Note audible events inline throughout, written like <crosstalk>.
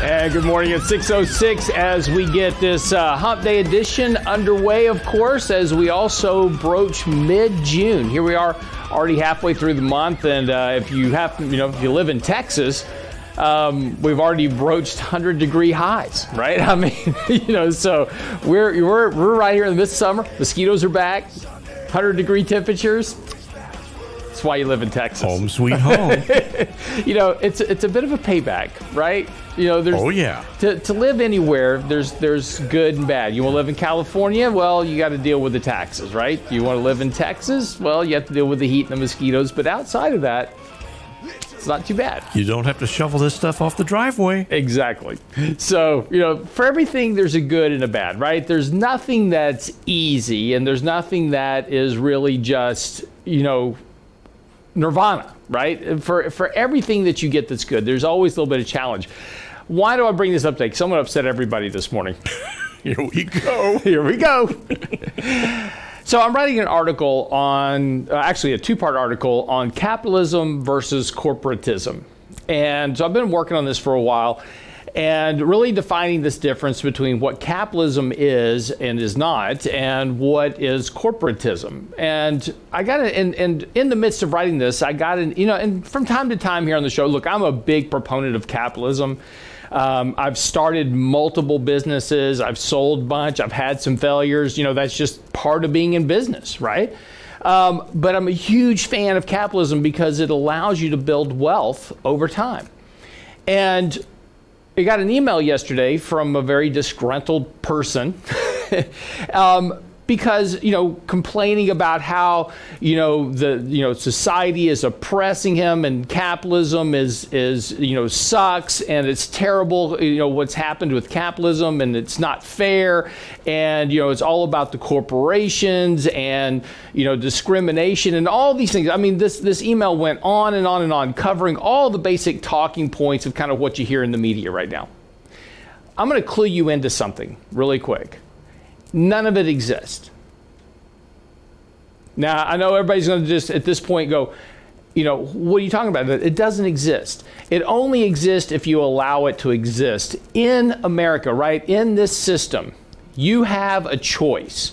And good morning at 6.06 as we get this uh, Hump Day edition underway, of course, as we also broach mid-June. Here we are already halfway through the month, and uh, if you have, you know, if you live in Texas, um, we've already broached 100 degree highs, right? <laughs> I mean, <laughs> you know, so we're, we're, we're right here in this summer. Mosquitoes are back, 100 degree temperatures. That's why you live in Texas. Home sweet home. <laughs> you know, it's it's a bit of a payback, right? You know, there's Oh, yeah. To, to live anywhere, there's there's good and bad. You want to live in California? Well, you got to deal with the taxes, right? You want to live in Texas? Well, you have to deal with the heat and the mosquitoes. But outside of that, it's not too bad. you don't have to shovel this stuff off the driveway. Exactly. So, you know, for everything, there's a good and a bad, right? There's nothing that's easy, and there's nothing that is really just, you know, nirvana, right? For, for everything that you get that's good, there's always a little bit of challenge. Why do I bring this up today? Someone upset everybody this morning. <laughs> Here we go. <laughs> Here we go. so I'm writing an article on, uh, actually a two-part article on capitalism versus corporatism. And so I've been working on this for a while and really defining this difference between what capitalism is and is not and what is corporatism. And I got it, and, and in the midst of writing this, I got it, you know, and from time to time here on the show, look, I'm a big proponent of capitalism. Um, I've started multiple businesses. I've sold a bunch. I've had some failures. You know, that's just part of being in business, right? Um, but I'm a huge fan of capitalism because it allows you to build wealth over time. And I got an email yesterday from a very disgruntled person. <laughs> um, because you know complaining about how you know the you know society is oppressing him and capitalism is is you know sucks and it's terrible you know what's happened with capitalism and it's not fair. And you know it's all about the corporations and you know discrimination and all these things. I mean this this email went on and on and on covering all the basic talking points of kind of what you hear in the media right now. I'm going to clue you into something really quick None of it exists. Now, I know everybody's going to just at this point go, you know, what are you talking about? It doesn't exist. It only exists if you allow it to exist. In America, right? In this system, you have a choice.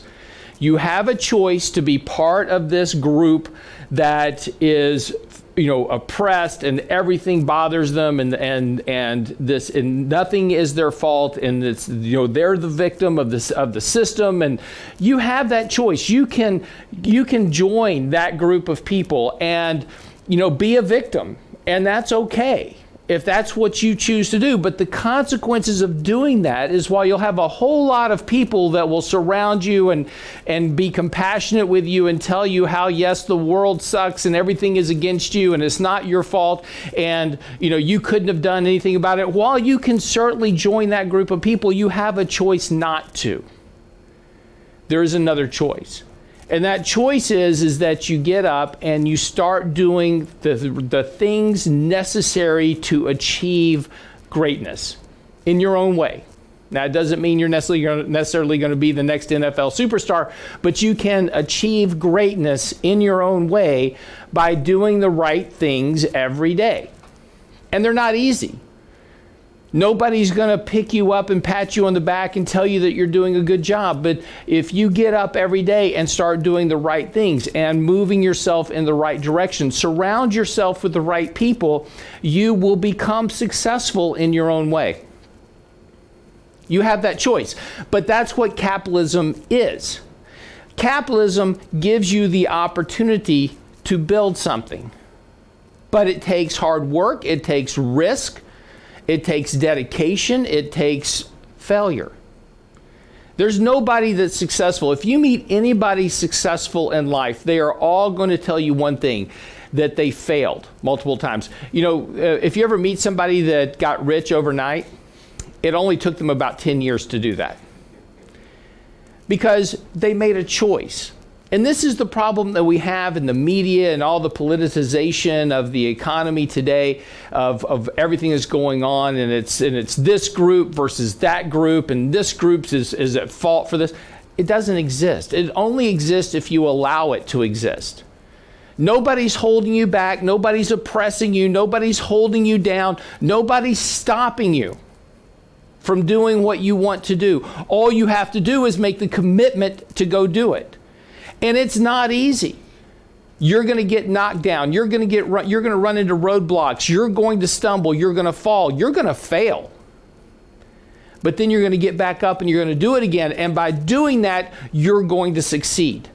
You have a choice to be part of this group that is you know oppressed and everything bothers them and and and this and nothing is their fault and it's you know they're the victim of this of the system. And you have that choice. You can you can join that group of people and you know be a victim. And that's okay if that's what you choose to do. But the consequences of doing that is while you'll have a whole lot of people that will surround you and, and be compassionate with you and tell you how, yes, the world sucks and everything is against you and it's not your fault and, you know, you couldn't have done anything about it. While you can certainly join that group of people, you have a choice not to. There is another choice. And that choice is, is that you get up and you start doing the, the things necessary to achieve greatness in your own way. Now, it doesn't mean you're necessarily, necessarily going to be the next NFL superstar, but you can achieve greatness in your own way by doing the right things every day. And they're not easy. Nobody's going to pick you up and pat you on the back and tell you that you're doing a good job. But if you get up every day and start doing the right things and moving yourself in the right direction, surround yourself with the right people, you will become successful in your own way. You have that choice. But that's what capitalism is. Capitalism gives you the opportunity to build something. But it takes hard work, it takes risk, it takes dedication, it takes failure. There's nobody that's successful. If you meet anybody successful in life, they are all going to tell you one thing that they failed multiple times. You know, uh, if you ever meet somebody that got rich overnight, it only took them about 10 years to do that. because they made a choice. And this is the problem that we have in the media and all the politicization of the economy today, of, of everything that's going on, and it's and it's this group versus that group, and this group is, is at fault for this. It doesn't exist. It only exists if you allow it to exist. Nobody's holding you back, nobody's oppressing you, nobody's holding you down, nobody's stopping you from doing what you want to do. All you have to do is make the commitment to go do it. And it's not easy. You're going to get knocked down. You're going to get run, you're going to run into roadblocks. You're going to stumble. You're going to fall. You're going to fail. But then you're going to get back up and you're going to do it again. And by doing that, you're going to succeed.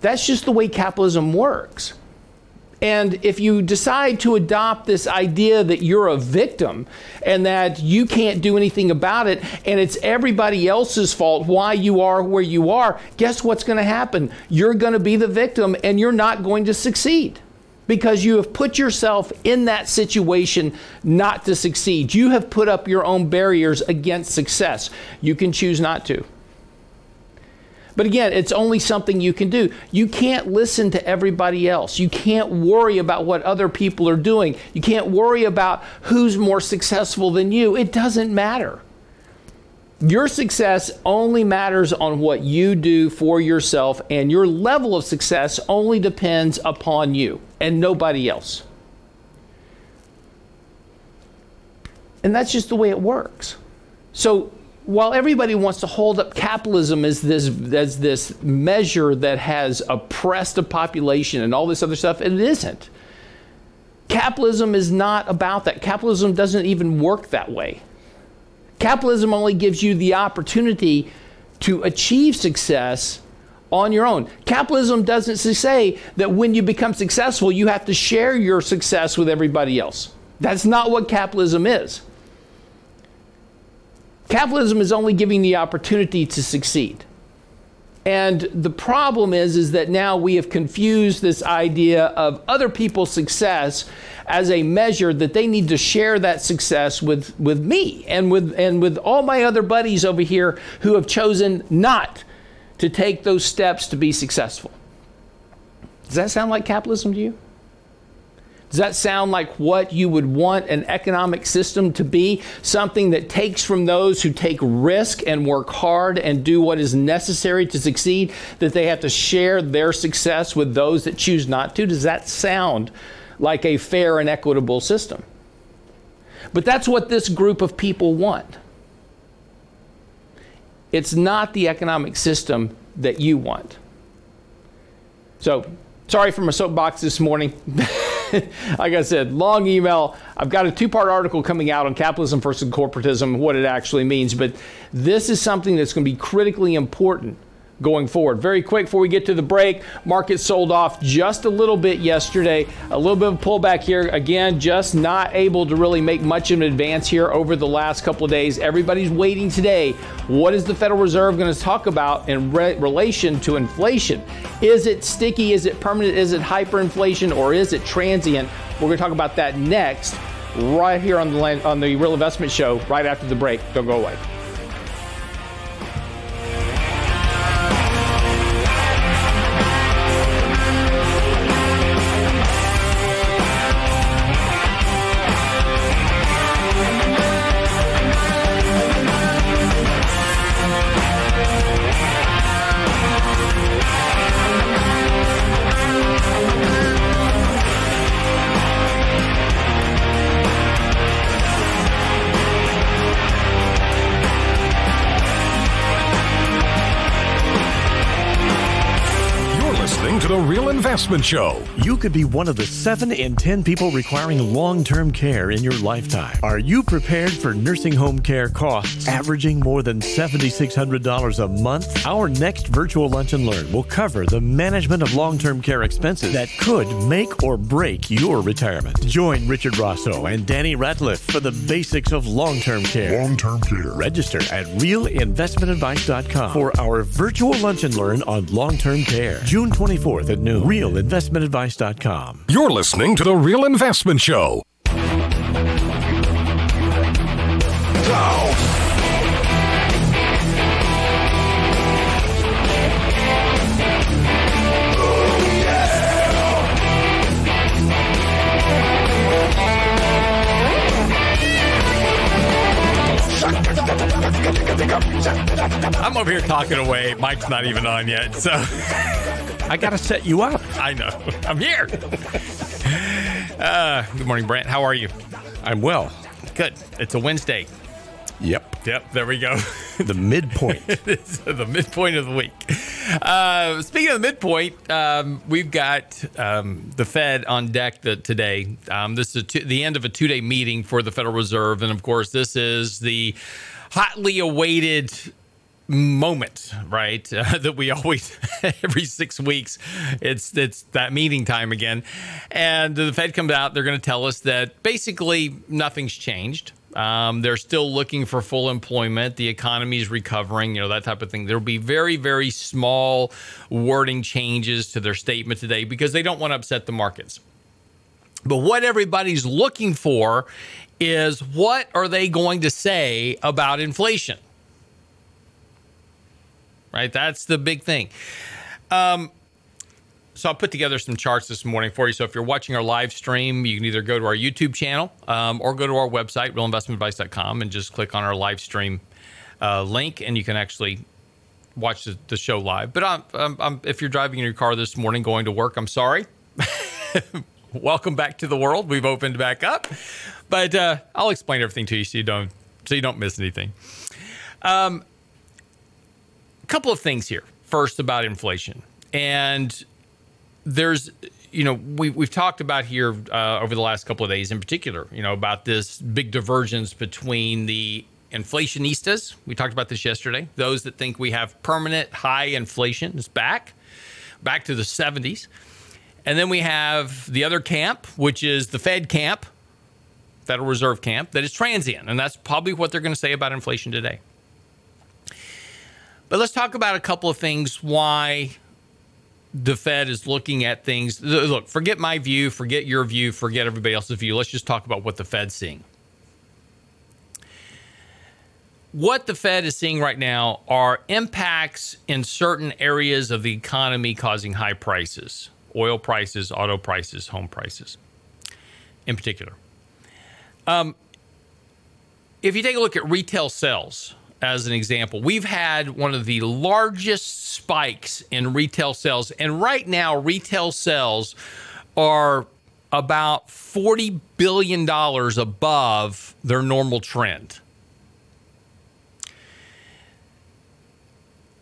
That's just the way capitalism works. And if you decide to adopt this idea that you're a victim and that you can't do anything about it and it's everybody else's fault why you are where you are, guess what's going to happen? You're going to be the victim and you're not going to succeed because you have put yourself in that situation not to succeed. You have put up your own barriers against success. You can choose not to. But again, it's only something you can do. You can't listen to everybody else. You can't worry about what other people are doing. You can't worry about who's more successful than you. It doesn't matter. Your success only matters on what you do for yourself, and your level of success only depends upon you and nobody else. And that's just the way it works. So while everybody wants to hold up capitalism as this as this measure that has oppressed a population and all this other stuff, it isn't. Capitalism is not about that. Capitalism doesn't even work that way. Capitalism only gives you the opportunity to achieve success on your own. Capitalism doesn't say that when you become successful, you have to share your success with everybody else. That's not what capitalism is. Capitalism is only giving the opportunity to succeed. And the problem is, is that now we have confused this idea of other people's success as a measure that they need to share that success with, with me and with, and with all my other buddies over here who have chosen not to take those steps to be successful. Does that sound like capitalism to you? Does that sound like what you would want an economic system to be? Something that takes from those who take risk and work hard and do what is necessary to succeed, that they have to share their success with those that choose not to? Does that sound like a fair and equitable system? But that's what this group of people want. It's not the economic system that you want. So, sorry for my soapbox this morning. <laughs> <laughs> like I said, long email. I've got a two part article coming out on capitalism versus corporatism, what it actually means. But this is something that's going to be critically important going forward. Very quick before we get to the break, market sold off just a little bit yesterday. A little bit of pullback here. Again, just not able to really make much of an advance here over the last couple of days. Everybody's waiting today. What is the Federal Reserve going to talk about in re- relation to inflation? Is it sticky? Is it permanent? Is it hyperinflation or is it transient? We're going to talk about that next right here on the on the Real Investment Show right after the break. Don't go away. Investment Show. You could be one of the 7 in 10 people requiring long term care in your lifetime. Are you prepared for nursing home care costs averaging more than $7,600 a month? Our next virtual lunch and learn will cover the management of long term care expenses that could make or break your retirement. Join Richard Rosso and Danny Ratliff for the basics of long term care. Long term care. Register at realinvestmentadvice.com for our virtual lunch and learn on long term care. June 24th at noon realinvestmentadvice.com. You're listening to The Real Investment Show. I'm over here talking away. Mike's not even on yet, so <laughs> I got to set you up. I know. I'm here. Uh, good morning, Brent. How are you? I'm well. Good. It's a Wednesday. Yep. Yep, there we go. <laughs> The midpoint. <laughs> the midpoint of the week. Uh, speaking of the midpoint, um, we've got um, the Fed on deck the, today. Um, this is two, the end of a two day meeting for the Federal Reserve. And of course, this is the hotly awaited moment, right? Uh, <laughs> that we always <laughs> every six weeks, it's it's that meeting time again, and the Fed comes out. They're going to tell us that basically nothing's changed. Um, they're still looking for full employment. The economy is recovering, you know, that type of thing. There'll be very, very small wording changes to their statement today because they don't want to upset the markets. But what everybody's looking for is what are they going to say about inflation? Right? That's the big thing. Um, so I put together some charts this morning for you. So if you're watching our live stream, you can either go to our YouTube channel um, or go to our website, realinvestmentadvice.com, and just click on our live stream uh, link, and you can actually watch the, the show live. But I'm, I'm, I'm, if you're driving in your car this morning going to work, I'm sorry. <laughs> Welcome back to the world. We've opened back up, but uh, I'll explain everything to you so you don't so you don't miss anything. Um, couple of things here. First, about inflation. And there's you know we, we've talked about here uh, over the last couple of days in particular you know about this big divergence between the inflationistas. We talked about this yesterday. Those that think we have permanent high inflation is back back to the 70s and then we have the other camp which is the fed camp federal reserve camp that is transient. And that's probably what they're going to say about inflation today but let's talk about a couple of things why the Fed is looking at things. Look, forget my view, forget your view, forget everybody else's view. Let's just talk about what the Fed's seeing. What the Fed is seeing right now are impacts in certain areas of the economy causing high prices oil prices, auto prices, home prices in particular. Um, if you take a look at retail sales, as an example, we've had one of the largest spikes in retail sales. And right now, retail sales are about $40 billion above their normal trend.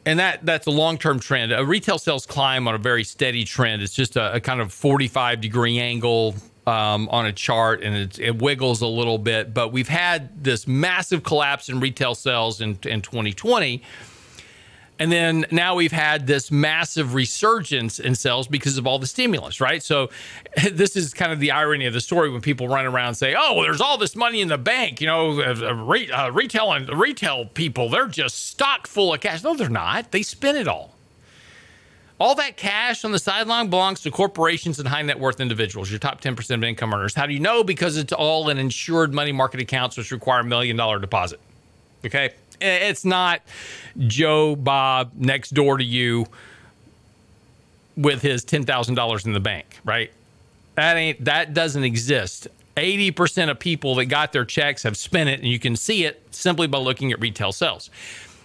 And that that's a long term trend. A retail sales climb on a very steady trend. It's just a, a kind of 45 degree angle um, on a chart and it, it, wiggles a little bit. But we've had this massive collapse in retail sales in, in 2020. And then now we've had this massive resurgence in sales because of all the stimulus, right? So <laughs> this is kind of the irony of the story when people run around and say, "Oh, well, there's all this money in the bank," you know, uh, re- uh, retail and retail people, they're just stock full of cash. No, they're not. They spend it all. All that cash on the sideline belongs to corporations and high net worth individuals, your top 10% of income earners. How do you know? Because it's all in insured money market accounts, which require a million dollar deposit. Okay. It's not Joe Bob next door to you with his $10,000 in the bank, right? That ain't, that doesn't exist. 80% of people that got their checks have spent it, and you can see it simply by looking at retail sales.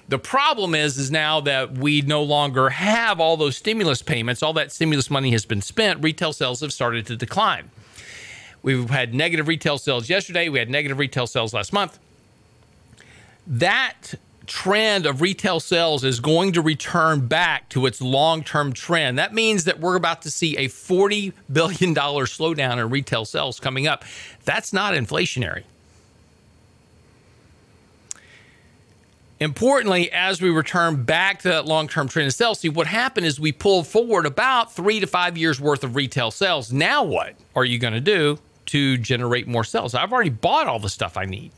The problem is, is now that we no longer have all those stimulus payments, all that stimulus money has been spent, retail sales have started to decline. We've had negative retail sales yesterday. We had negative retail sales last month. That trend of retail sales is going to return back to its long term trend. That means that we're about to see a $40 billion slowdown in retail sales coming up. That's not inflationary. Importantly, as we return back to that long term trend in sales, see what happened is we pulled forward about three to five years worth of retail sales. Now, what are you going to do to generate more sales? I've already bought all the stuff I need.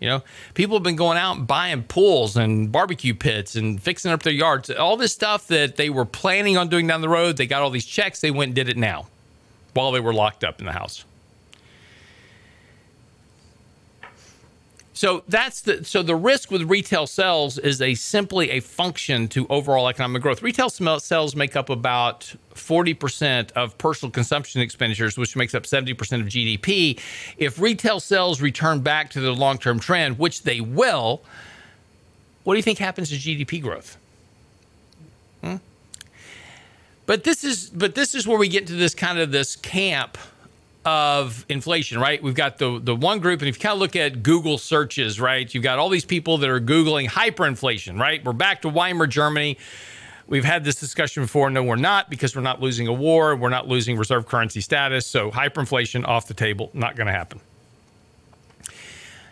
You know, people have been going out and buying pools and barbecue pits and fixing up their yards. All this stuff that they were planning on doing down the road, they got all these checks, they went and did it now while they were locked up in the house. So that's the so the risk with retail sales is a simply a function to overall economic growth. Retail sales make up about 40% of personal consumption expenditures, which makes up 70% of GDP. If retail sales return back to the long-term trend, which they will, what do you think happens to GDP growth? Hmm? But this is but this is where we get to this kind of this camp of inflation, right? We've got the the one group, and if you kind of look at Google searches, right, you've got all these people that are googling hyperinflation, right? We're back to Weimar Germany. We've had this discussion before. No, we're not because we're not losing a war. We're not losing reserve currency status. So hyperinflation off the table, not going to happen.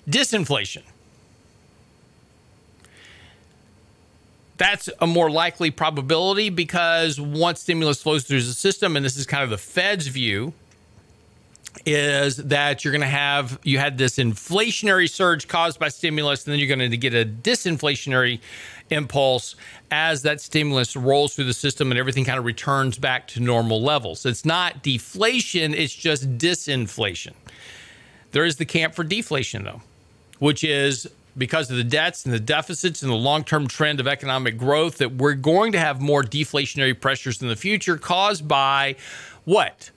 Disinflation. That's a more likely probability because once stimulus flows through the system, and this is kind of the Fed's view, is that you're going to have you had this inflationary surge caused by stimulus and then you're going to get a disinflationary impulse as that stimulus rolls through the system and everything kind of returns back to normal levels. It's not deflation it's just disinflation. There is the camp for deflation though which is because of the debts and the deficits and the long-term trend of economic growth that we're going to have more deflationary pressures in the future caused by what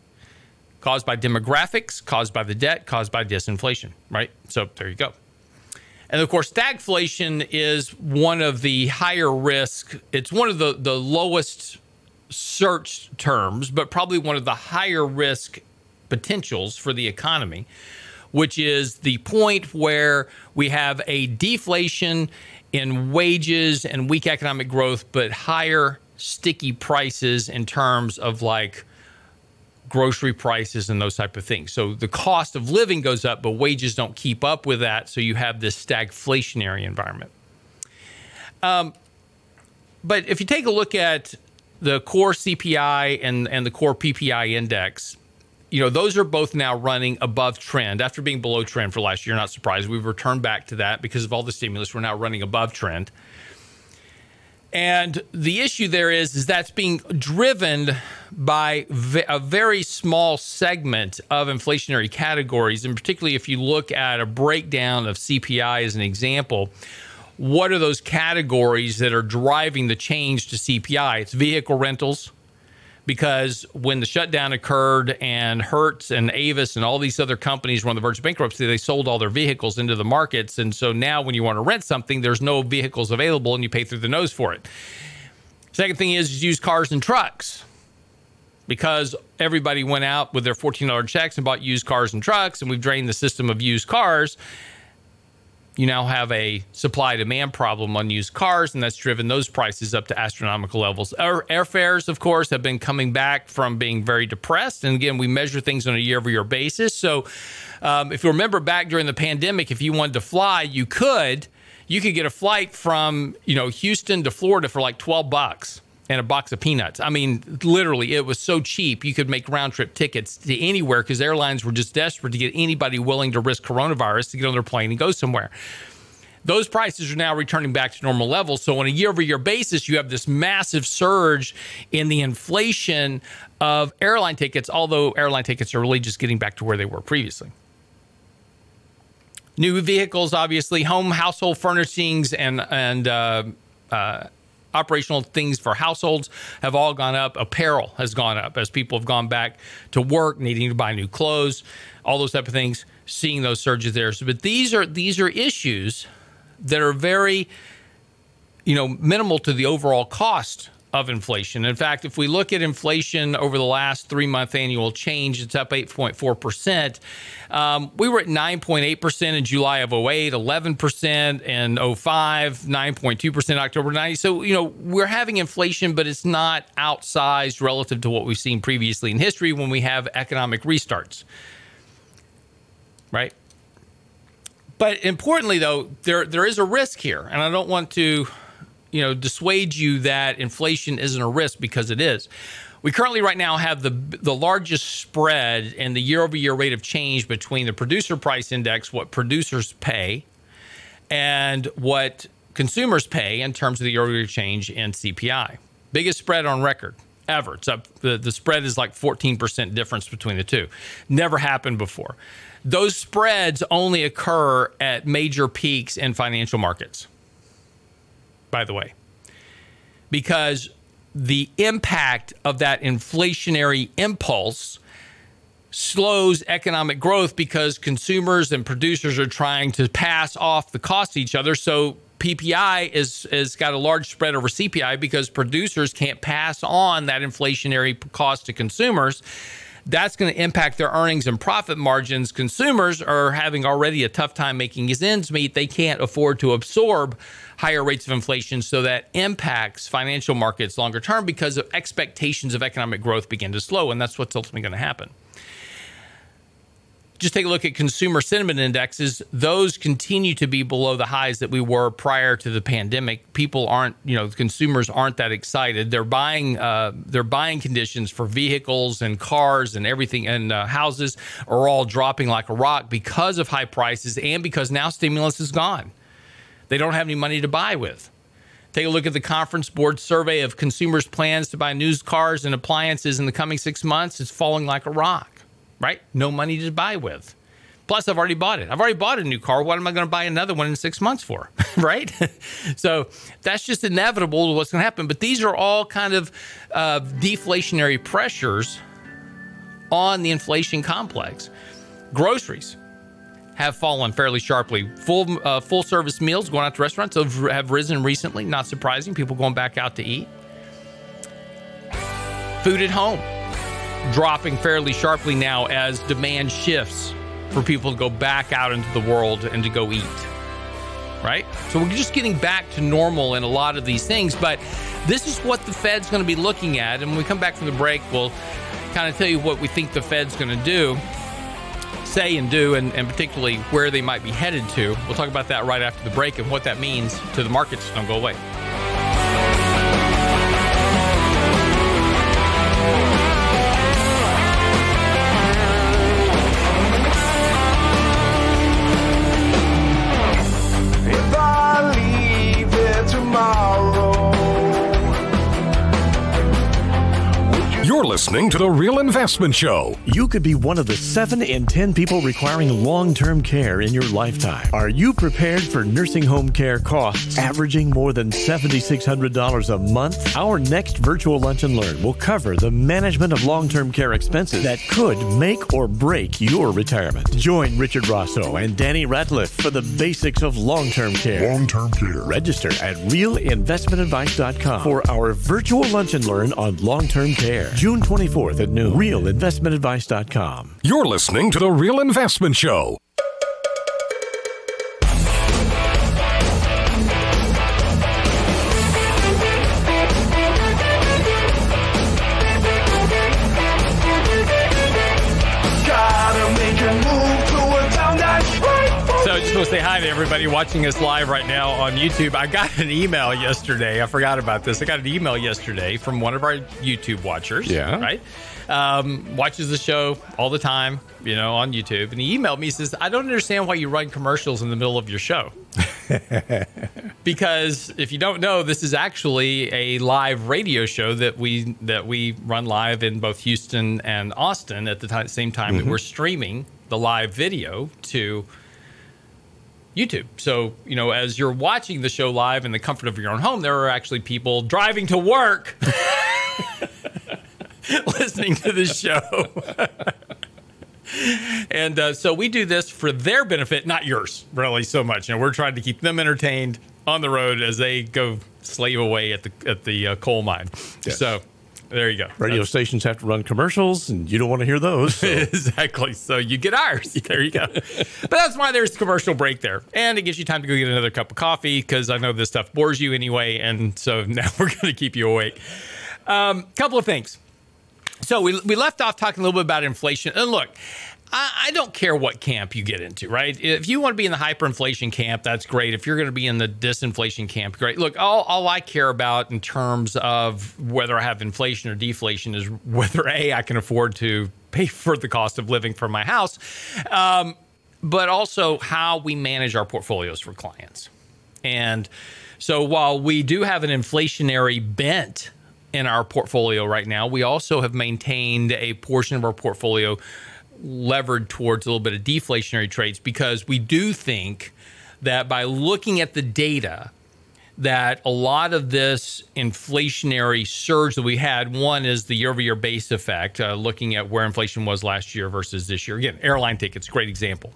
caused by demographics, caused by the debt, caused by disinflation, right? So there you go. And of course, stagflation is one of the higher risk, it's one of the, the lowest search terms, but probably one of the higher risk potentials for the economy, which is the point where we have a deflation in wages and weak economic growth, but higher sticky prices in terms of like grocery prices and those type of things. So the cost of living goes up, but wages don't keep up with that. So you have this stagflationary environment. Um, but if you take a look at the core CPI and, and the core PPI index, you know, those are both now running above trend after being below trend for last year. Not surprised. We've returned back to that because of all the stimulus. We're now running above trend. And the issue there is, is that's being driven by a very small segment of inflationary categories. And particularly if you look at a breakdown of CPI as an example, what are those categories that are driving the change to CPI? It's vehicle rentals, because when the shutdown occurred and Hertz and Avis and all these other companies were on the verge of bankruptcy, they sold all their vehicles into the markets. And so now when you want to rent something, there's no vehicles available and you pay through the nose for it. Second thing is used cars and trucks because everybody went out with their $14 checks and bought used cars and trucks, and we've drained the system of used cars you now have a supply demand problem on used cars, and that's driven those prices up to astronomical levels. Air, airfares, of course, have been coming back from being very depressed. And again, we measure things on a year over year basis. So um, if you remember back during the pandemic, if you wanted to fly, you could. You could get a flight from you know Houston to Florida for like 12 bucks and a box of peanuts. I mean, literally, it was so cheap you could make round trip tickets to anywhere because airlines were just desperate to get anybody willing to risk coronavirus to get on their plane and go somewhere. Those prices are now returning back to normal levels. So, on a year over year basis, you have this massive surge in the inflation of airline tickets, although airline tickets are really just getting back to where they were previously. New vehicles, obviously, home household furnishings and and uh, uh, operational things for households have all gone up. Apparel has gone up as people have gone back to work, needing to buy new clothes, all those type of things. Seeing those surges there, so, but these are these are issues that are very, you know, minimal to the overall cost of inflation. In fact, if we look at inflation over the last three month annual change, it's up 8.4%. Um, we were at 9.8% in July of 08, 11% in 05, 9.2% October 90. So, you know, we're having inflation, but it's not outsized relative to what we've seen previously in history when we have economic restarts. Right? But importantly, though, there there is a risk here, and I don't want to you know dissuade you that inflation isn't a risk because it is. We currently right now have the the largest spread in the year over year rate of change between the producer price index, what producers pay, and what consumers pay in terms of the year over year change in CPI. Biggest spread on record. ever. It's up, the, the spread is like 14% difference between the two. Never happened before. Those spreads only occur at major peaks in financial markets, by the way, because the impact of that inflationary impulse slows economic growth because consumers and producers are trying to pass off the cost to each other. So PPI is has got a large spread over CPI because producers can't pass on that inflationary cost to consumers. That's going to impact their earnings and profit margins. Consumers are having already a tough time making his ends meet. They can't afford to absorb higher rates of inflation, so that impacts financial markets longer term because of expectations of economic growth begin to slow, and that's what's ultimately going to happen just take a look at consumer sentiment indexes. Those continue to be below the highs that we were prior to the pandemic. People aren't you know consumers aren't that excited. They're buying uh, their buying conditions for vehicles and cars and everything and uh, houses are all dropping like a rock because of high prices and because now stimulus is gone. They don't have any money to buy with. Take a look at the Conference Board survey of consumers' plans to buy new cars and appliances in the coming six months. It's falling like a rock right? No money to buy with. Plus, I've already bought it. I've already bought a new car. What am I going to buy another one in six months for? <laughs> right? <laughs> so that's just inevitable what's going to happen. But these are all kind of uh, deflationary pressures on the inflation complex. Groceries have fallen fairly sharply. Full uh, full service meals going out to restaurants have, have risen recently. Not surprising. People going back out to eat. Food at home dropping fairly sharply now as demand shifts for people to go back out into the world and to go eat. Right? So we're just getting back to normal in a lot of these things, but this is what the Fed's going to be looking at. And when we come back from the break, we'll kind of tell you what we think the Fed's going to do, say and do, and, and particularly where they might be headed to. We'll talk about that right after the break and what that means to the markets. Don't go away. tomorrow. You're listening to The Real Investment Show. You could be one of the 7 in 10 people requiring long term care in your lifetime. Are you prepared for nursing home care costs averaging more than $7,600 a month? Our next virtual lunch and learn will cover the management of long term care expenses that could make or break your retirement. Join Richard Rosso and Danny Ratliff for the basics of long term care. Long term care. Register at realinvestmentadvice.com for our virtual lunch and learn on long term care. June 24th at noon. RealInvestmentAdvice.com. You're listening to The Real Investment Show. Say hi to everybody watching us live right now on YouTube. I got an email yesterday. I forgot about this. I got an email yesterday from one of our YouTube watchers. Yeah. Right. Um, watches the show all the time, you know, on YouTube. And he emailed me, he says, I don't understand why you run commercials in the middle of your show. <laughs> because if you don't know, this is actually a live radio show that we that we run live in both Houston and Austin at the t- same time mm-hmm. that we're streaming the live video to YouTube. So, you know, as you're watching the show live in the comfort of your own home, there are actually people driving to work <laughs> listening to the show. <laughs> and uh, so we do this for their benefit, not yours, really, so much. You know, we're trying to keep them entertained on the road as they go slave away at the at the uh, coal mine. Yes. So there you go. Radio that's, stations have to run commercials, and you don't want to hear those. So. <laughs> exactly. So you get ours. <laughs> There you go. but that's why there's commercial break there, and it gives you time to go get another cup of coffee because I know this stuff bores you anyway, and so <laughs> now we're going to keep you awake. A um, couple of things. So we we left off talking a little bit about inflation, and look. I, don't care what camp you get into, right? If you want to be in the hyperinflation camp, that's great. If you're going to be in the disinflation camp, great. Look, all, all I care about in terms of whether I have inflation or deflation is <laughs> whether A, I can afford to pay for the cost of living for my house, um, but also how we manage our portfolios for clients. And so while we do have an inflationary bent in our portfolio right now. We also have maintained a portion of our portfolio levered towards a little bit of deflationary trades because we do think that by looking at the data that a lot of this inflationary surge that we had one is the year over year base effect uh, looking at where inflation was last year versus this year. Again airline tickets great example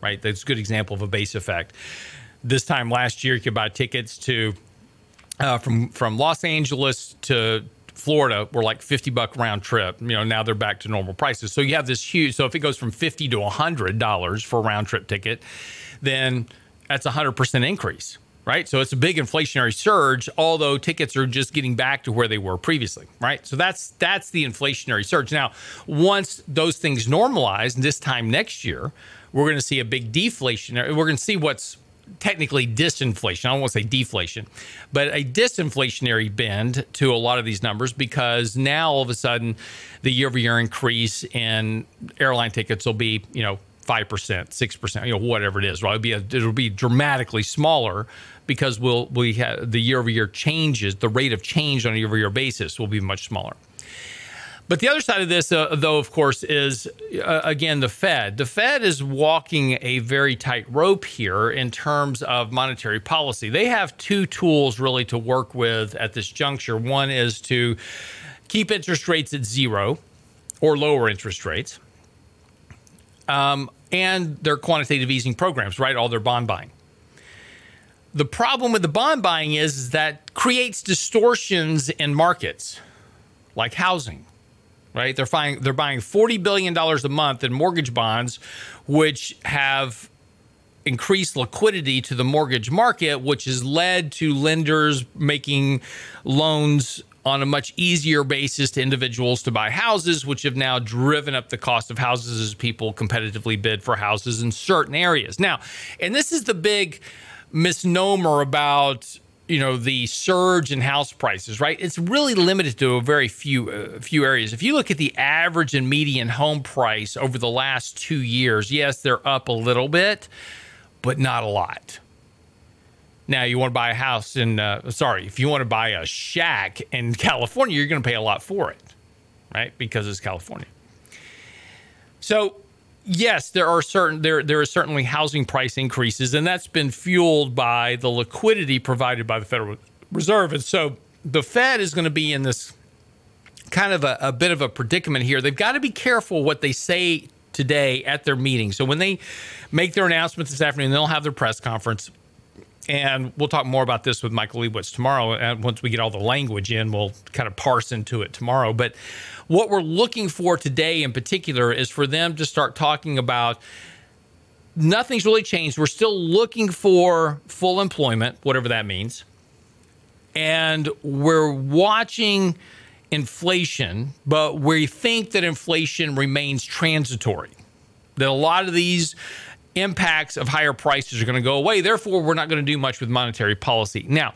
right? That's a good example of a base effect. This time last year you could buy tickets to uh, from from los angeles to Florida were like 50 buck round trip. You know, now they're back to normal prices. So you have this huge so if it goes from 50 to 100 dollars for a round trip ticket, then that's a 100% increase, right? So it's a big inflationary surge although tickets are just getting back to where they were previously, right? So that's that's the inflationary surge. Now, once those things normalize this time next year, we're going to see a big deflation. We're going to see what's technically disinflation. I don't want to say deflation, but a disinflationary bend to a lot of these numbers because now all of a sudden the year over year increase in airline tickets will be, you know, 5%, 6%, you know, whatever it is, right? It'll be, a, it'll be dramatically smaller because we'll, we have the year over year changes, the rate of change on a year over year basis will be much smaller. But the other side of this, uh, though, of course, is uh, again the Fed. The Fed is walking a very tight rope here in terms of monetary policy. They have two tools really to work with at this juncture. One is to keep interest rates at zero or lower interest rates, um, and their quantitative easing programs, right? All their bond buying. The problem with the bond buying is, is that creates distortions in markets like housing right? They're buying they're buying forty billion dollars a month in mortgage bonds, which have increased liquidity to the mortgage market, which has led to lenders making loans on a much easier basis to individuals to buy houses, which have now driven up the cost of houses as people competitively bid for houses in certain areas. Now, and this is the big misnomer about you know the surge in house prices right? It's really limited to a very few uh, few areas. If you look at the average and median home price over the last 2 years yes they're up a little bit but not a lot. Now you want to buy a house in uh, sorry if you want to buy a shack in <laughs> California you're going to pay a lot for it right? Because it's California. So yes, there are certain there there are certainly housing price increases, and that's been fueled by the liquidity provided by the Federal Reserve. And so the Fed is going to be in this kind of a, a bit of a predicament here. They've got to be careful what they say today at their meeting. So when they make their announcement this afternoon, they'll have their press conference. And we'll talk more about this with Michael Lebowitz tomorrow. And once we get all the language in, we'll kind of parse into it tomorrow. But what we're looking for today in particular is for them to start talking about nothing's really changed. We're still looking for full employment, whatever that means. And we're watching inflation, but we think that inflation remains transitory. That a lot of these impacts of higher prices are going to go away. Therefore, we're not going to do much with monetary policy. Now,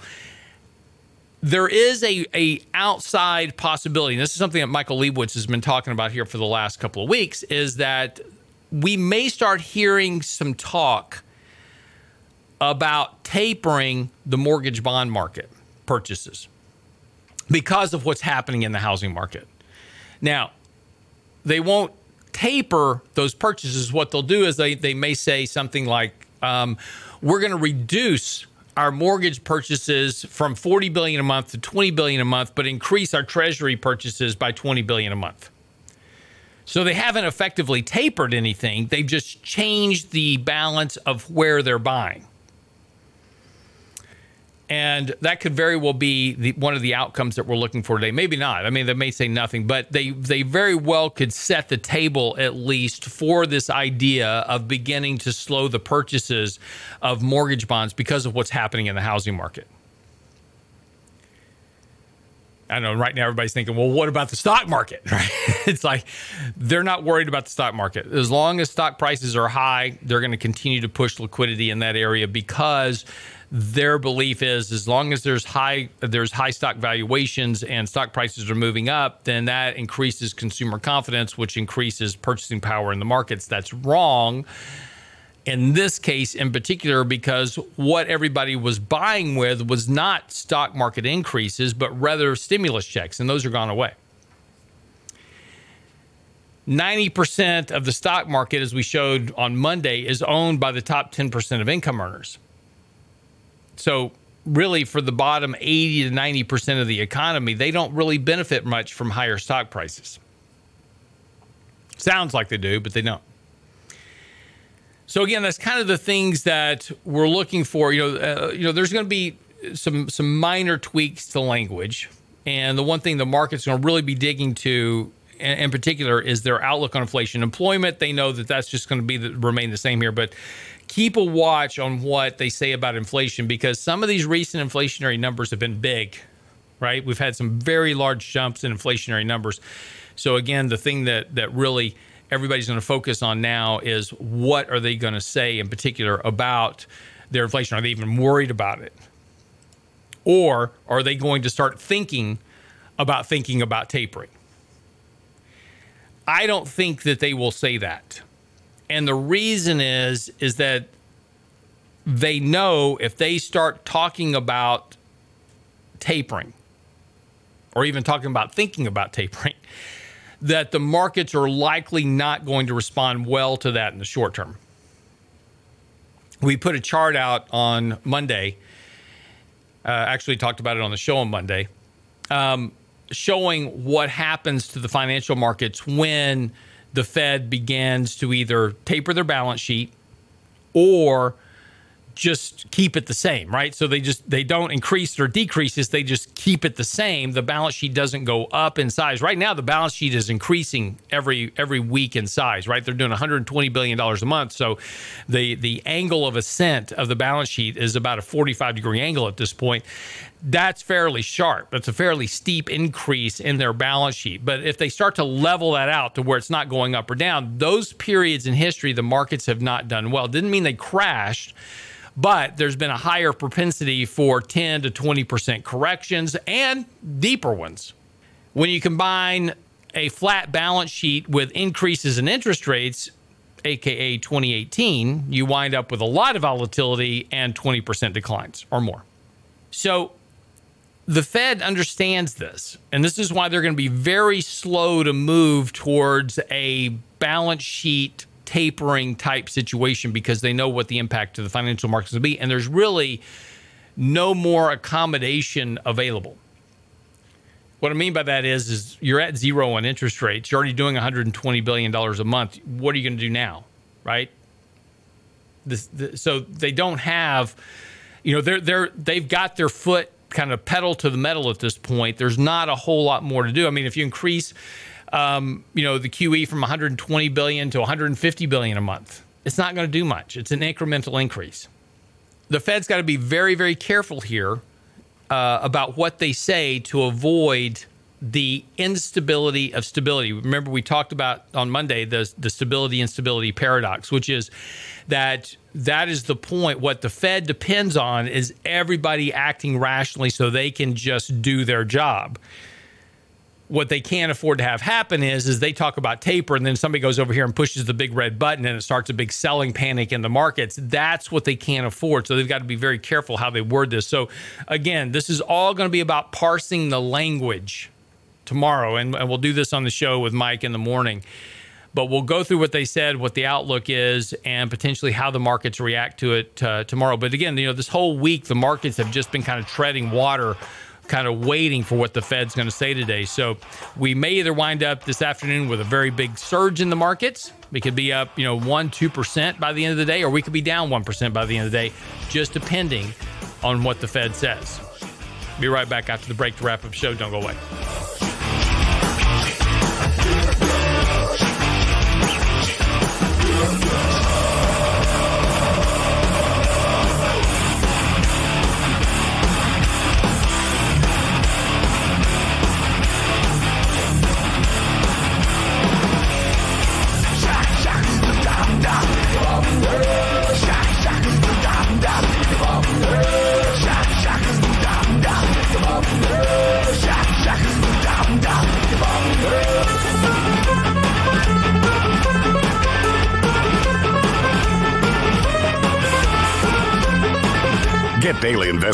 there is a, a outside possibility. And this is something that Michael Lebowitz has been talking about here for the last couple of weeks. Is that we may start hearing some talk about tapering the mortgage bond market purchases because of what's happening in the housing market. Now, they won't taper those purchases. What they'll do is they, they may say something like, um, we're going to reduce our mortgage purchases from 40 billion a month to 20 billion a month but increase our treasury purchases by 20 billion a month so they haven't effectively tapered anything they've just changed the balance of where they're buying and that could very well be the, one of the outcomes that we're looking for today. Maybe not. I mean, they may say nothing, but they they very well could set the table at least for this idea of beginning to slow the purchases of mortgage bonds because of what's happening in the housing market. I know right now everybody's thinking, well, what about the stock market? <laughs> Right? it's like they're not worried about the stock market. As long as stock prices are high, they're going to continue to push liquidity in that area because their belief is as long as there's high there's high stock valuations and stock prices are moving up, then that increases consumer confidence, which increases purchasing power in the markets. That's wrong. in this case in particular because what everybody was buying with was not stock market increases, but rather stimulus checks, and those are gone away. 90% of the stock market, as we showed on Monday, is owned by the top 10% of income earners. So, really, for the bottom 80 to 90% of the economy, they don't really benefit much from higher stock prices. Sounds like they do, but they don't. So again, that's kind of the things that we're looking for. You know, uh, you know, there's going to be some some minor tweaks to language, and the one thing the market's going to really be digging to, in, particular, is their outlook on inflation, employment. They know that that's just going to be the, remain the same here, but keep a watch on what they say about inflation because some of these recent inflationary numbers have been big, right? We've had some very large jumps in inflationary numbers. So again, the thing that that really everybody's going to focus on now is what are they going to say in particular about their inflation? Are they even worried about it? Or are they going to start thinking about thinking about tapering? I don't think that they will say that. And the reason is is that they know if they start talking about tapering or even talking about thinking about tapering <laughs> that the markets are likely not going to respond well to that in the short term. We put a chart out on Monday, uh, actually talked about it on the show on Monday, um, showing what happens to the financial markets when the Fed begins to either taper their balance sheet or just keep it the same, right? So they just they don't increase or decreases, they just keep it the same. The balance sheet doesn't go up in size. Right now the balance sheet is increasing every every week in size, right? They're doing 120 billion dollars a month. So the the angle of ascent of the balance sheet is about a 45 degree angle at this point. That's fairly sharp. That's a fairly steep increase in their balance sheet. But if they start to level that out to where it's not going up or down, those periods in history the markets have not done well. Didn't mean they crashed but there's been a higher propensity for 10 to 20% corrections and deeper ones. When you combine a flat balance sheet with increases in interest rates, aka 2018, you wind up with a lot of volatility and 20% declines or more. So the Fed understands this, and this is why they're going to be very slow to move towards a balance sheet tapering type situation because they know what the impact to the financial markets will be. And there's really no more accommodation available. What I mean by that is, is you're at zero on interest rates. You're already doing 120 billion dollars a month. What are you going to do now, right? This, so they don't have, you know, they're they're they've got their foot kind of pedal to the metal at this point. There's not a whole lot more to do. I mean, if you increase um, you know, the QE from 120 billion to 150 billion a month. It's not going to do much. It's an incremental increase. The Fed's got to be very, very careful here uh, about what they say to avoid the instability of stability. Remember, we talked about on Monday the the stability instability paradox, which is that that is the point. What the Fed depends on is everybody acting rationally so they can just do their job what they can't afford to have happen is is they talk about taper and then somebody goes over here and pushes the big red button and it starts a big selling panic in the markets. That's what they can't afford. So they've got to be very careful how they word this. So again this is all going to be about parsing the language tomorrow and, and we'll do this on the show with mike in the morning. But we'll go through what they said what the outlook is and potentially how the markets react to it uh, tomorrow. But again you know this whole week the markets have just been kind of treading water kind of waiting for what the Fed's going to say today. So we may either wind up this afternoon with a very big surge in the markets. We could be up, you know, one, two percent by the end of the day, or we could be down one percent by the end of the day, just depending on what the Fed says. Be right back after the break to wrap up show. Don't go away.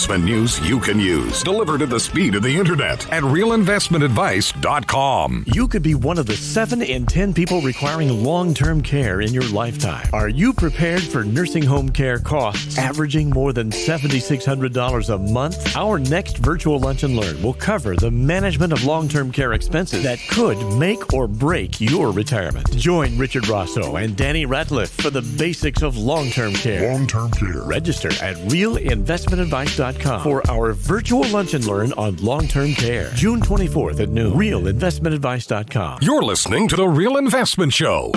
Investment news you can use, delivered at the speed of the internet at realinvestmentadvice.com. You could be one of the 7 in 10 people requiring long term care in your lifetime. Are you prepared for nursing home care costs averaging more than $7,600 a month? Our next virtual lunch and learn will cover the management of long term care expenses that could make or break your retirement. Join Richard Rosso and Danny Ratliff for the basics of long term care. Long term care. Register at realinvestmentadvice.com for our virtual lunch and learn on long term care. June 24th at noon. Realinvestmentadvice.com. You're listening to The Real Investment Show.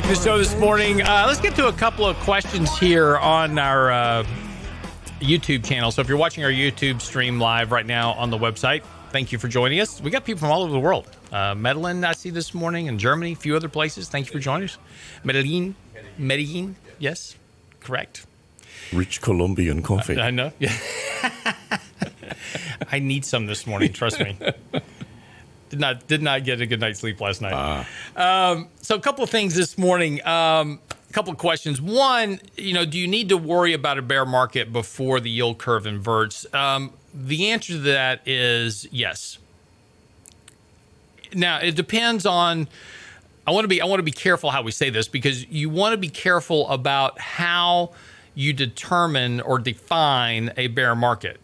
Back to the show this morning. Uh, let's get to a couple of questions here on our uh, YouTube channel. So if you're watching our YouTube stream live right now on the website, thank you for joining us. We got people from all over the world. Uh, Medellin, I see this morning, and Germany, a few other places. Thank you for joining us. Medellin, Medellin, yes, correct. Rich Colombian coffee. I know. Yeah. <laughs> I need some this morning. Trust me. <laughs> Did not did not get a good night's sleep last night. Um, so a couple of things this morning. Um, a couple of questions. One, you know, do you need to worry about a bear market before the yield curve inverts? Um, the answer to that is yes. Now it depends on. I want to be I want to be careful how we say this because you want to be careful about how you determine or define a bear market.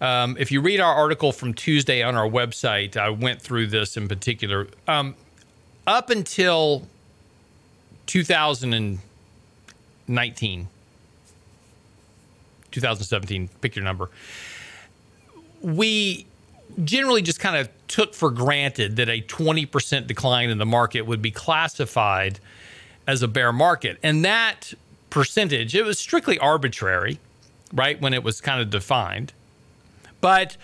Um, if you read our article from Tuesday on our website, I went through this in particular. Um, up until 2019, 2017, pick your number, we generally just kind of took for granted that a 20% decline in the market would be classified as a bear market. And that percentage, it was strictly arbitrary, right, when it was kind of defined. But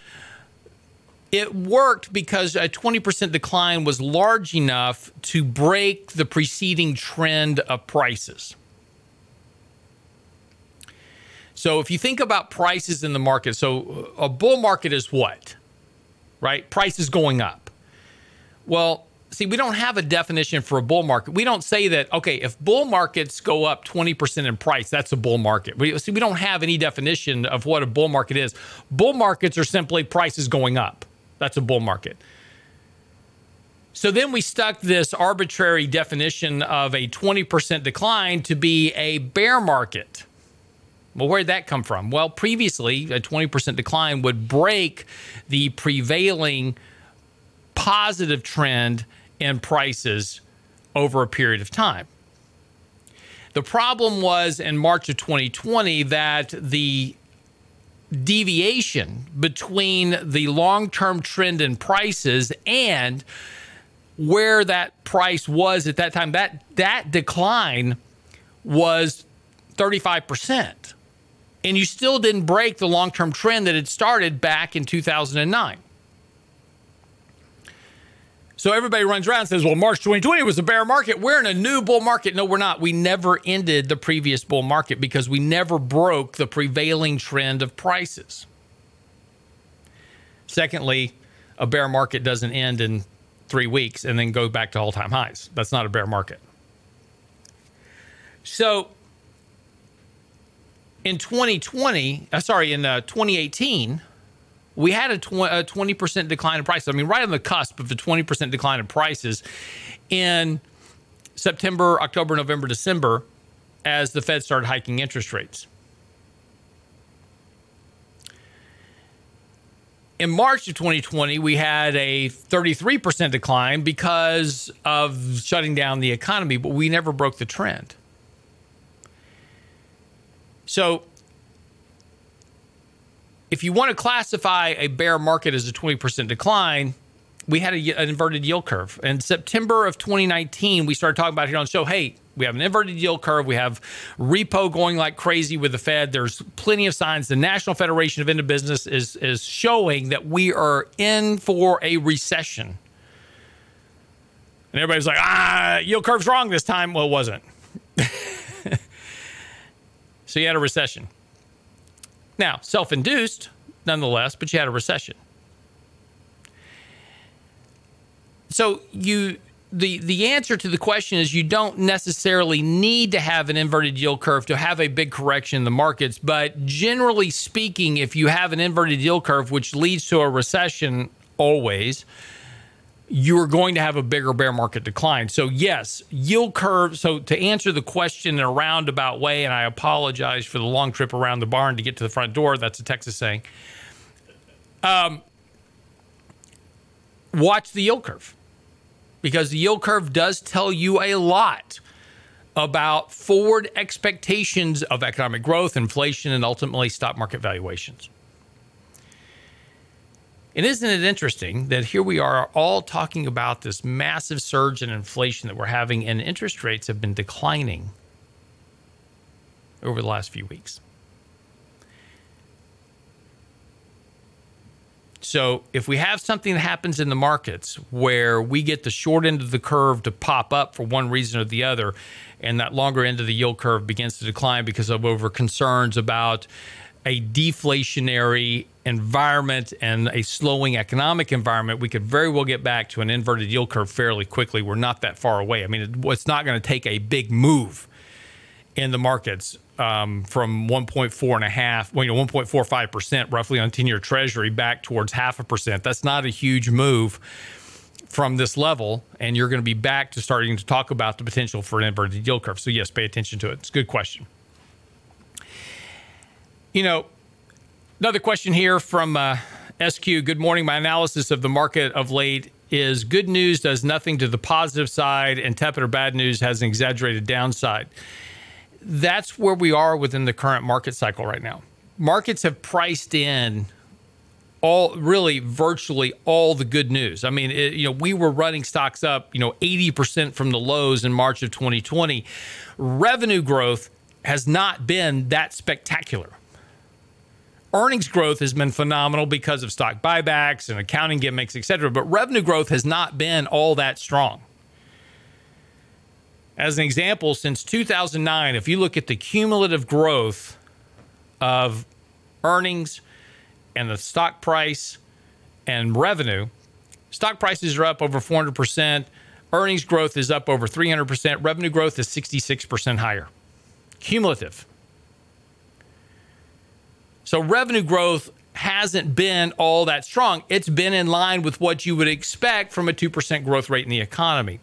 it worked because a 20% decline was large enough to break the preceding trend of prices. So if you think about prices in the market, so a bull market is what? Right? Prices going up. Well, see, we don't have a definition for a bull market. We don't say that, okay, if bull markets go up 20% in price, that's a bull market. We, see, we don't have any definition of what a bull market is. Bull markets are simply prices going up. That's a bull market. So then we stuck this arbitrary definition of a 20% decline to be a bear market. Well, where'd that come from? Well, previously, a 20% decline would break the prevailing positive trend in prices over a period of time. The problem was in March of 2020 that the deviation between the long term trend in prices and where that price was at that time, that, that decline was 35%. And you still didn't break the long term trend that had started back in 2009. So everybody runs around and says, well, March 2020 was a bear market. We're in a new bull market. No, we're not. We never ended the previous bull market because we never broke the prevailing trend of prices. Secondly, a bear market doesn't end in three weeks and then go back to all time highs. That's not a bear market. So in 2020, uh, sorry, in uh, 2018, we had a, tw- a 20% decline in prices. I mean, right on the cusp of the 20% decline in prices in September, October, November, December as the Fed started hiking interest rates. In March of 2020, we had a 33% decline because of shutting down the economy, but we never broke the trend. So, if you want to classify a bear market as a 20% decline, we had a, an inverted yield curve. In September of 2019, we started talking about here on the show hey, we have an inverted yield curve. We have repo going like crazy with the Fed. There's plenty of signs. The National Federation of Independent Business is, is showing that we are in for a recession. And everybody's like, ah, yield curve's wrong this time. Well, it wasn't. <laughs> so you had a recession. Now, self induced, nonetheless, but you had a recession. So you the the answer to the question is you don't necessarily need to have an inverted yield curve to have a big correction in the markets, but generally speaking, if you have an inverted yield curve which leads to a recession always, you're going to have a bigger bear market decline. So yes, yield curve. So to answer the question in a roundabout way, and I apologize for the long trip around the barn to get to the front door. That's a Texas saying. Um, watch the yield curve because the yield curve does tell you a lot about forward expectations of economic growth, inflation, and ultimately stock market valuations. And isn't it interesting that here we are all talking about this massive surge in inflation that we're having, and interest rates have been declining over the last few weeks? So, if we have something that happens in the markets where we get the short end of the curve to pop up for one reason or the other, and that longer end of the yield curve begins to decline because of over concerns about a deflationary environment and a slowing economic environment, we could very well get back to an inverted yield curve fairly quickly. We're not that far away. I mean, it's not going to take a big move in the markets um, from 1.4 and a half, well, you know, 1.45 percent roughly on 10-year Treasury back towards half a percent. That's not a huge move from this level, and you're going to be back to starting to talk about the potential for an inverted yield curve. So yes, pay attention to it. It's a good question. You know, another question here from uh, SQ. Good morning. My analysis of the market of late is good news does nothing to the positive side, and tepid or bad news has an exaggerated downside that's where we are within the current market cycle right now. Markets have priced in all really virtually all the good news. I mean, it, you know, we were running stocks up, you know, 80% from the lows in March of 2020. Revenue growth has not been that spectacular. Earnings growth has been phenomenal because of stock buybacks and accounting gimmicks, et cetera, but revenue growth has not been all that strong. As an example, since 2009, if you look at the cumulative growth of earnings and the stock price and revenue, stock prices are up over 400%, earnings growth is up over 300%, revenue growth is 66% higher. Cumulative. So revenue growth hasn't been all that strong. It's been in line with what you would expect from a 2% growth rate in the economy.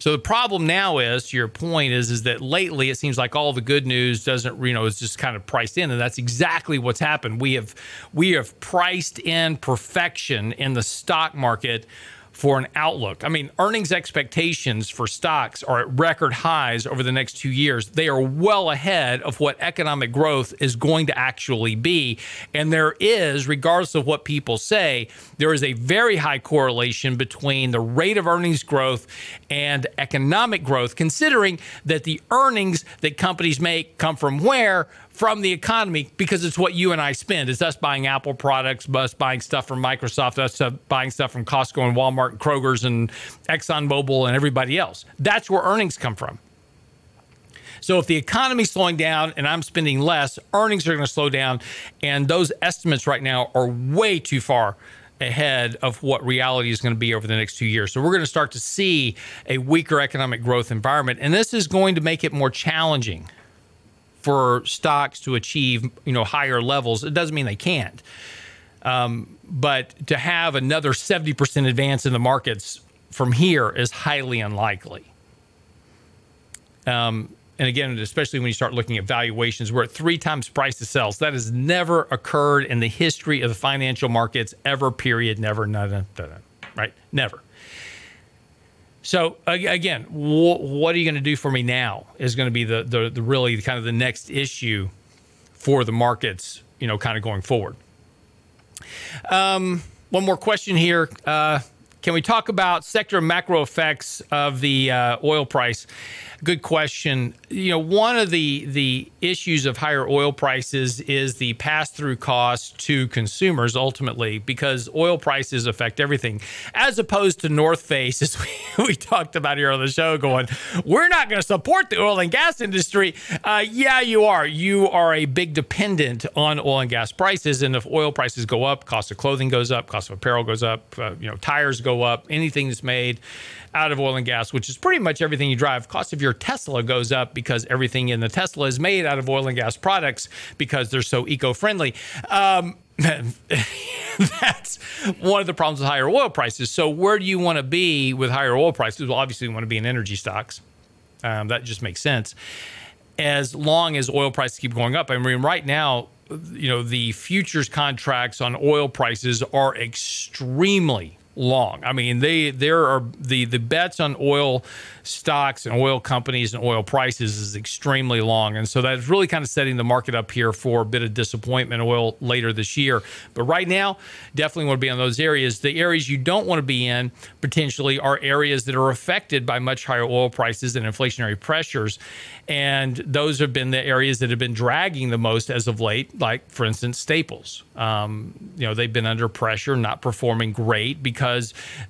So the problem now is, to your point, is is that lately it seems like all the good news doesn't, you know, is just kind of priced in, and that's exactly what's happened. We have we have priced in perfection in the stock market for an outlook. I mean, earnings expectations for stocks are at record highs over the next two years. They are well ahead of what economic growth is going to actually be. And there is, regardless of what people say, there is a very high correlation between the rate of earnings growth and economic growth, considering that the earnings that companies make come from where? From the economy because it's what you and I spend. It's us buying Apple products, us buying stuff from Microsoft, us uh, buying stuff from Costco and Walmart and Kroger's and ExxonMobil and everybody else. That's where earnings come from. So if the economy's slowing down and I'm spending less, earnings are going to slow down. And those estimates right now are way too far ahead of what reality is going to be over the next two years. So we're going to start to see a weaker economic growth environment. And this is going to make it more challenging for stocks to achieve you know higher levels. It doesn't mean they can't, um, but to have another seventy percent advance in the markets from here is highly unlikely. Um, and again, especially when you start looking at valuations, we're at three times price to sales. That has never occurred in the history of the financial markets ever. Period. Never. None. Right. Never. So again, what are you going to do for me now is going to be the, the, the really kind of the next issue for the markets, you know, kind of going forward. Um, one more question here. Uh, can we talk about sector macro effects of the uh, oil price? Good question. You know, one of the the issues of higher oil prices is the pass through cost to consumers ultimately, because oil prices affect everything, as opposed to North Face, <laughs> as we, we talked about here on the show. Going, we're not going to support the oil and gas industry. Uh, yeah, you are. You are a big dependent on oil and gas prices, and if oil prices go up, cost of clothing goes up, cost of apparel goes up, uh, you know, tires go up, anything that's made out of oil and gas, which is pretty much everything you drive. Cost of your Tesla goes up because everything in the Tesla is made out of oil and gas products because they're so eco-friendly. Um, <laughs> that's one of the problems with higher oil prices. So where do you want to be with higher oil prices? Well, obviously you want to be in energy stocks. Um, that just makes sense. As long as oil prices keep going up, I mean, right now, you know, the futures contracts on oil prices are extremely long. I mean, they there are the the bets on oil stocks and oil companies and oil prices is extremely long, and so that's really kind of setting the market up here for a bit of disappointment oil later this year. But right now, definitely want to be on those areas. The areas you don't want to be in potentially are areas that are affected by much higher oil prices and inflationary pressures, and those have been the areas that have been dragging the most as of late. Like for instance, staples. Um, you know, they've been under pressure, not performing great because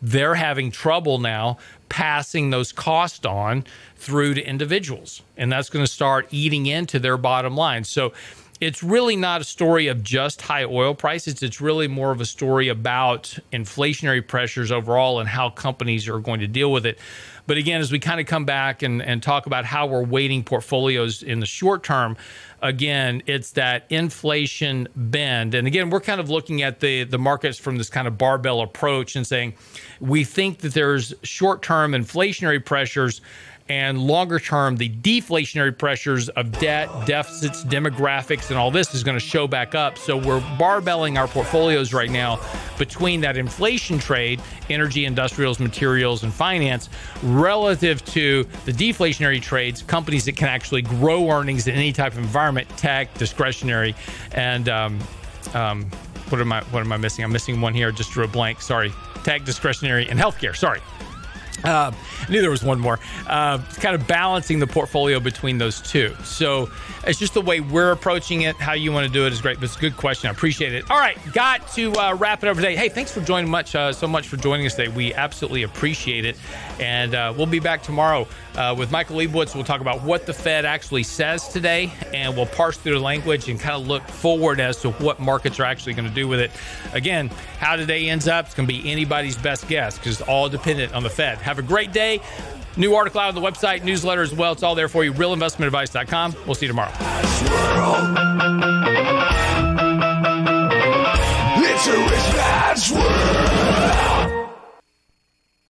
they're having trouble now passing those costs on through to individuals. And that's going to start eating into their bottom line. So it's really not a story of just high oil prices. It's really more of a story about inflationary pressures overall and how companies are going to deal with it. But again, as we kind of come back and, and talk about how we're weighting portfolios in the short term, again, it's that inflation bend. And again, we're kind of looking at the, the markets from this kind of barbell approach and saying we think that there's short term inflationary pressures and longer term, the deflationary pressures of debt, deficits, demographics, and all this is going to show back up. So we're barbelling our portfolios right now between that inflation trade, energy, industrials, materials, and finance, relative to the deflationary trades, companies that can actually grow earnings in any type of environment, tech, discretionary, and um, um, what am I what am I missing? I'm missing one here. Just drew a blank. Sorry. Tech, discretionary, and healthcare. Sorry. Uh, I knew there was one more. Uh, kind of balancing the portfolio between those two. So it's just the way we're approaching it. How you want to do it is great, but it's a good question. I appreciate it. All right, got to uh, wrap it up today. Hey, thanks for joining much uh, so much for joining us today. We absolutely appreciate it, and uh, we'll be back tomorrow uh, with Michael Lebowitz, we'll talk about what the Fed actually says today, and we'll parse through the language and kind of look forward as to what markets are actually going to do with it. Again, how today ends up is going to be anybody's best guess because it's all dependent on the Fed. Have a great day. New article out on the website, newsletter as well. It's all there for you. Realinvestmentadvice.com. We'll see you tomorrow. It's a rich man's world.